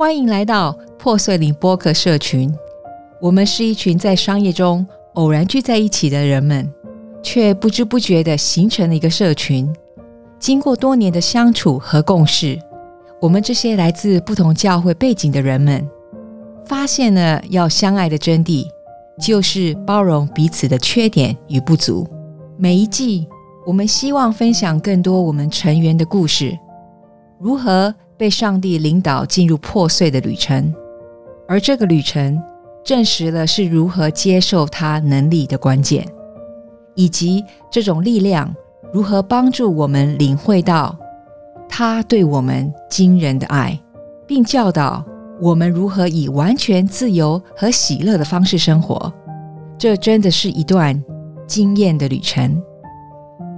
欢迎来到破碎林播客社群。我们是一群在商业中偶然聚在一起的人们，却不知不觉的形成了一个社群。经过多年的相处和共事，我们这些来自不同教会背景的人们，发现了要相爱的真谛，就是包容彼此的缺点与不足。每一季，我们希望分享更多我们成员的故事，如何。被上帝领导进入破碎的旅程，而这个旅程证实了是如何接受他能力的关键，以及这种力量如何帮助我们领会到他对我们惊人的爱，并教导我们如何以完全自由和喜乐的方式生活。这真的是一段惊艳的旅程。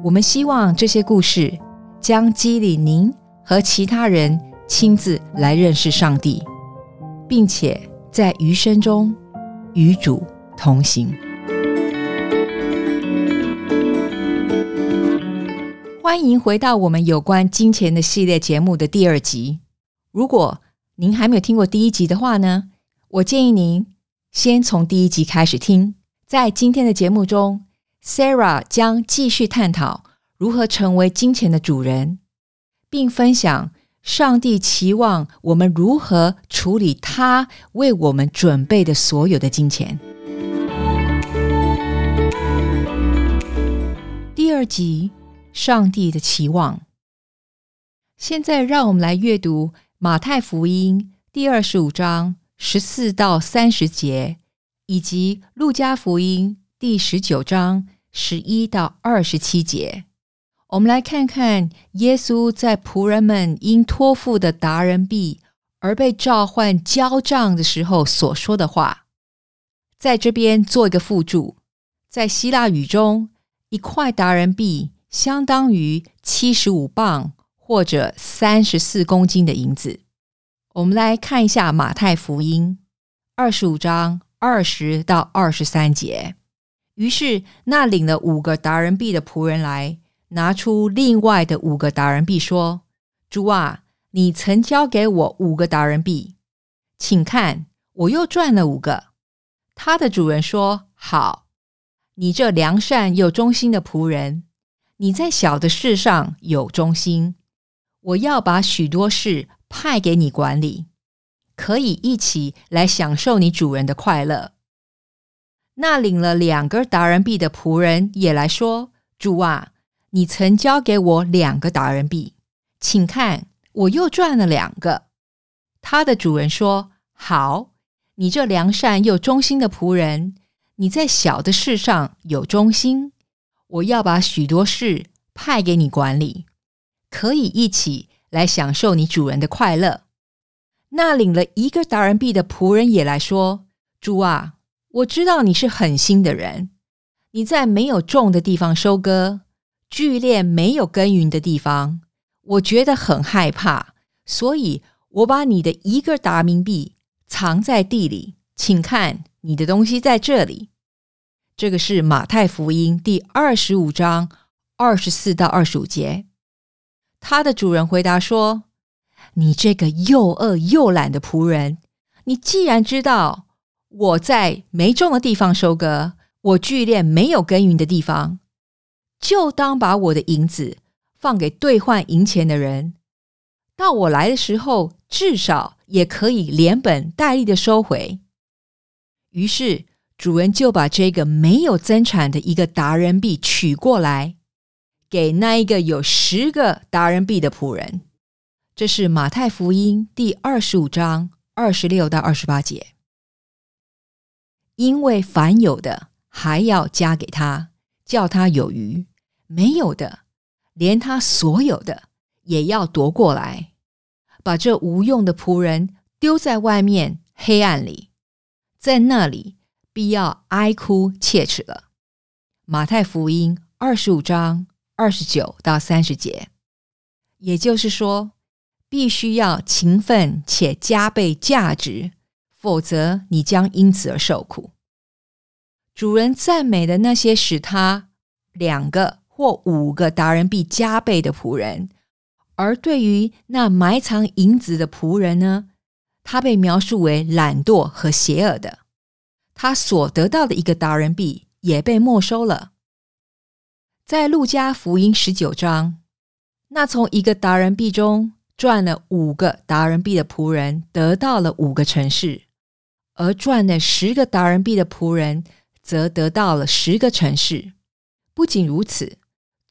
我们希望这些故事将激励您和其他人。亲自来认识上帝，并且在余生中与主同行。欢迎回到我们有关金钱的系列节目的第二集。如果您还没有听过第一集的话呢，我建议您先从第一集开始听。在今天的节目中，Sarah 将继续探讨如何成为金钱的主人，并分享。上帝期望我们如何处理他为我们准备的所有的金钱。第二集，上帝的期望。现在，让我们来阅读马太福音第二十五章十四到三十节，以及路加福音第十九章十一到二十七节。我们来看看耶稣在仆人们因托付的达人币而被召唤交账的时候所说的话。在这边做一个附注，在希腊语中，一块达人币相当于七十五磅或者三十四公斤的银子。我们来看一下马太福音二十五章二十到二十三节。于是那领了五个达人币的仆人来。拿出另外的五个达人币，说：“主啊，你曾交给我五个达人币，请看，我又赚了五个。”他的主人说：“好，你这良善又忠心的仆人，你在小的事上有忠心，我要把许多事派给你管理，可以一起来享受你主人的快乐。”那领了两个达人币的仆人也来说：“主啊。”你曾交给我两个达人币，请看，我又赚了两个。他的主人说：“好，你这良善又忠心的仆人，你在小的事上有忠心，我要把许多事派给你管理，可以一起来享受你主人的快乐。”那领了一个达人币的仆人也来说：“主啊，我知道你是狠心的人，你在没有种的地方收割。”聚炼没有耕耘的地方，我觉得很害怕，所以我把你的一个达明币藏在地里，请看你的东西在这里。这个是马太福音第二十五章二十四到二十五节。他的主人回答说：“你这个又饿又懒的仆人，你既然知道我在没种的地方收割，我聚炼没有耕耘的地方。”就当把我的银子放给兑换银钱的人，到我来的时候，至少也可以连本带利的收回。于是主人就把这个没有增产的一个达人币取过来，给那一个有十个达人币的仆人。这是马太福音第二十五章二十六到二十八节。因为凡有的还要加给他，叫他有余。没有的，连他所有的也要夺过来，把这无用的仆人丢在外面黑暗里，在那里必要哀哭切齿了。马太福音二十五章二十九到三十节，也就是说，必须要勤奋且加倍价值，否则你将因此而受苦。主人赞美的那些使他两个。或五个达人币加倍的仆人，而对于那埋藏银子的仆人呢，他被描述为懒惰和邪恶的。他所得到的一个达人币也被没收了。在路加福音十九章，那从一个达人币中赚了五个达人币的仆人得到了五个城市，而赚了十个达人币的仆人则得到了十个城市。不仅如此，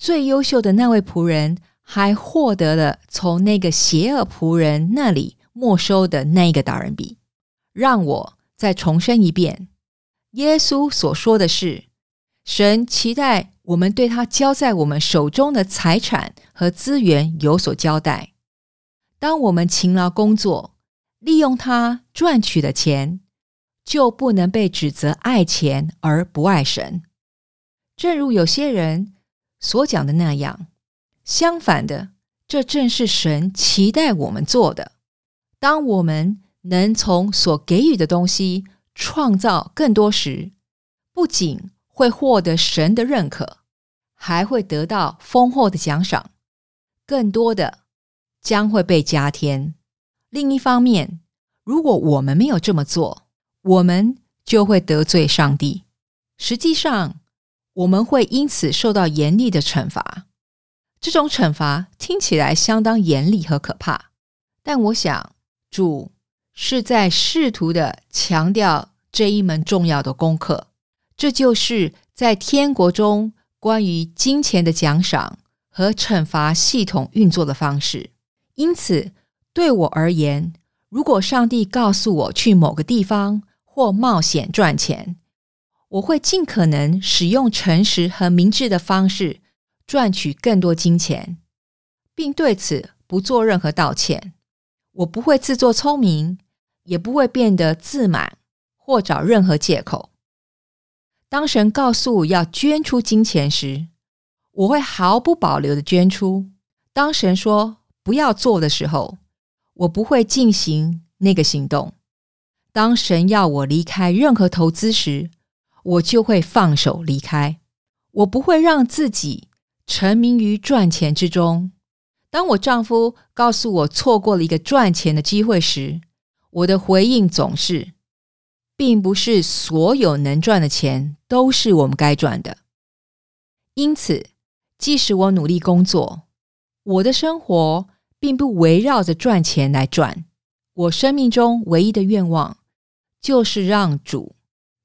最优秀的那位仆人还获得了从那个邪恶仆人那里没收的那个达人币。让我再重申一遍，耶稣所说的是：神期待。我们对他交在我们手中的财产和资源有所交代。当我们勤劳工作，利用他赚取的钱，就不能被指责爱钱而不爱神。正如有些人所讲的那样，相反的，这正是神期待我们做的。当我们能从所给予的东西创造更多时，不仅会获得神的认可，还会得到丰厚的奖赏，更多的将会被加添。另一方面，如果我们没有这么做，我们就会得罪上帝。实际上，我们会因此受到严厉的惩罚。这种惩罚听起来相当严厉和可怕，但我想主是在试图的强调这一门重要的功课。这就是在天国中关于金钱的奖赏和惩罚系统运作的方式。因此，对我而言，如果上帝告诉我去某个地方或冒险赚钱，我会尽可能使用诚实和明智的方式赚取更多金钱，并对此不做任何道歉。我不会自作聪明，也不会变得自满或找任何借口。当神告诉我要捐出金钱时，我会毫不保留的捐出。当神说不要做的时候，我不会进行那个行动。当神要我离开任何投资时，我就会放手离开。我不会让自己沉迷于赚钱之中。当我丈夫告诉我错过了一个赚钱的机会时，我的回应总是。并不是所有能赚的钱都是我们该赚的，因此，即使我努力工作，我的生活并不围绕着赚钱来赚。我生命中唯一的愿望就是让主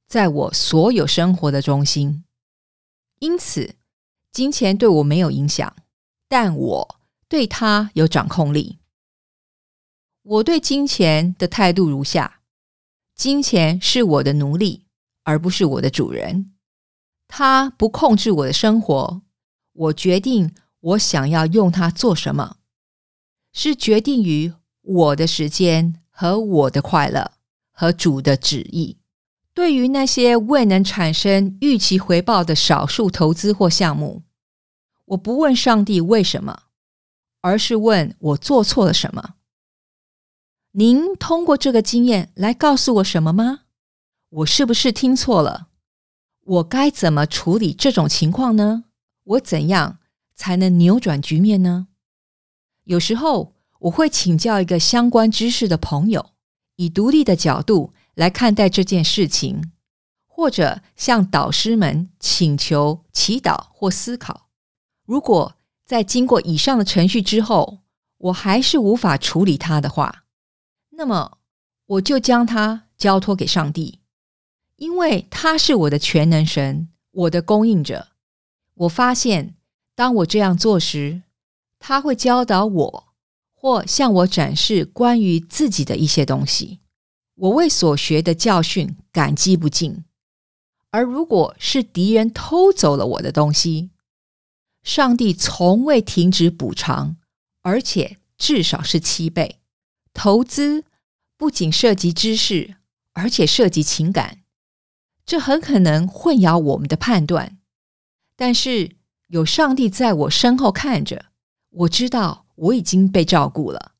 在我所有生活的中心。因此，金钱对我没有影响，但我对他有掌控力。我对金钱的态度如下。金钱是我的奴隶，而不是我的主人。他不控制我的生活，我决定我想要用它做什么，是决定于我的时间和我的快乐和主的旨意。对于那些未能产生预期回报的少数投资或项目，我不问上帝为什么，而是问我做错了什么。您通过这个经验来告诉我什么吗？我是不是听错了？我该怎么处理这种情况呢？我怎样才能扭转局面呢？有时候我会请教一个相关知识的朋友，以独立的角度来看待这件事情，或者向导师们请求祈祷或思考。如果在经过以上的程序之后，我还是无法处理它的话，那么，我就将它交托给上帝，因为他是我的全能神，我的供应者。我发现，当我这样做时，他会教导我，或向我展示关于自己的一些东西。我为所学的教训感激不尽。而如果是敌人偷走了我的东西，上帝从未停止补偿，而且至少是七倍。投资不仅涉及知识，而且涉及情感，这很可能混淆我们的判断。但是有上帝在我身后看着，我知道我已经被照顾了。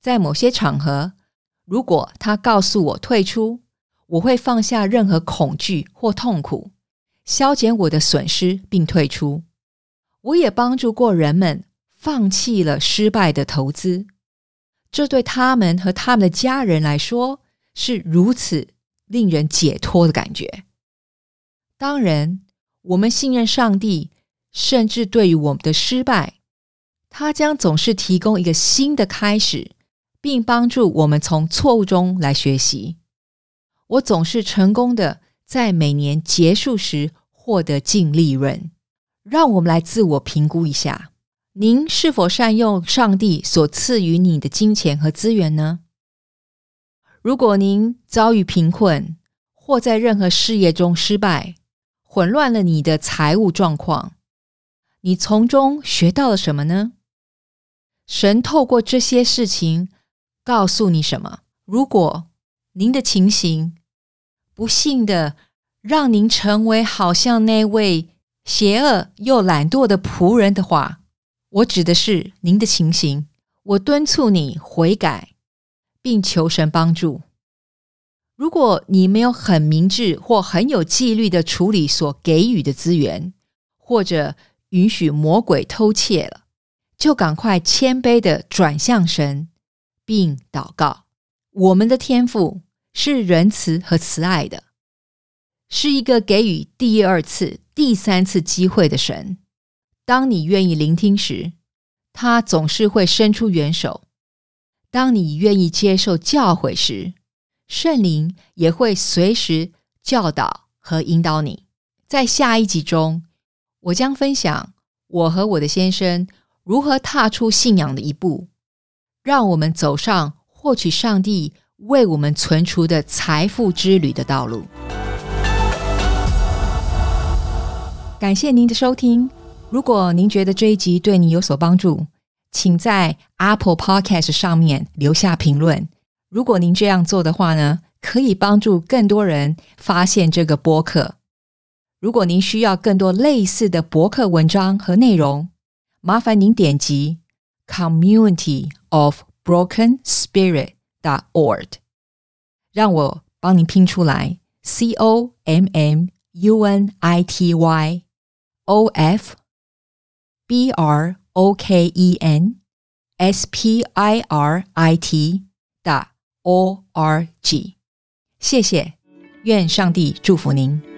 在某些场合，如果他告诉我退出，我会放下任何恐惧或痛苦，消减我的损失并退出。我也帮助过人们放弃了失败的投资。这对他们和他们的家人来说是如此令人解脱的感觉。当然，我们信任上帝，甚至对于我们的失败，他将总是提供一个新的开始，并帮助我们从错误中来学习。我总是成功的在每年结束时获得净利润。让我们来自我评估一下。您是否善用上帝所赐予你的金钱和资源呢？如果您遭遇贫困，或在任何事业中失败，混乱了你的财务状况，你从中学到了什么呢？神透过这些事情告诉你什么？如果您的情形不幸的让您成为好像那位邪恶又懒惰的仆人的话，我指的是您的情形，我敦促你悔改，并求神帮助。如果你没有很明智或很有纪律的处理所给予的资源，或者允许魔鬼偷窃了，就赶快谦卑的转向神，并祷告。我们的天赋是仁慈和慈爱的，是一个给予第二次、第三次机会的神。当你愿意聆听时，他总是会伸出援手；当你愿意接受教诲时，圣灵也会随时教导和引导你。在下一集中，我将分享我和我的先生如何踏出信仰的一步，让我们走上获取上帝为我们存储的财富之旅的道路。感谢您的收听。如果您觉得这一集对你有所帮助，请在 Apple Podcast 上面留下评论。如果您这样做的话呢，可以帮助更多人发现这个播客。如果您需要更多类似的博客文章和内容，麻烦您点击 Community of Broken Spirit dot org，让我帮您拼出来：C O M M U N I T Y O F。b r o k e n s p i r i t 的 o r g，谢谢，愿上帝祝福您。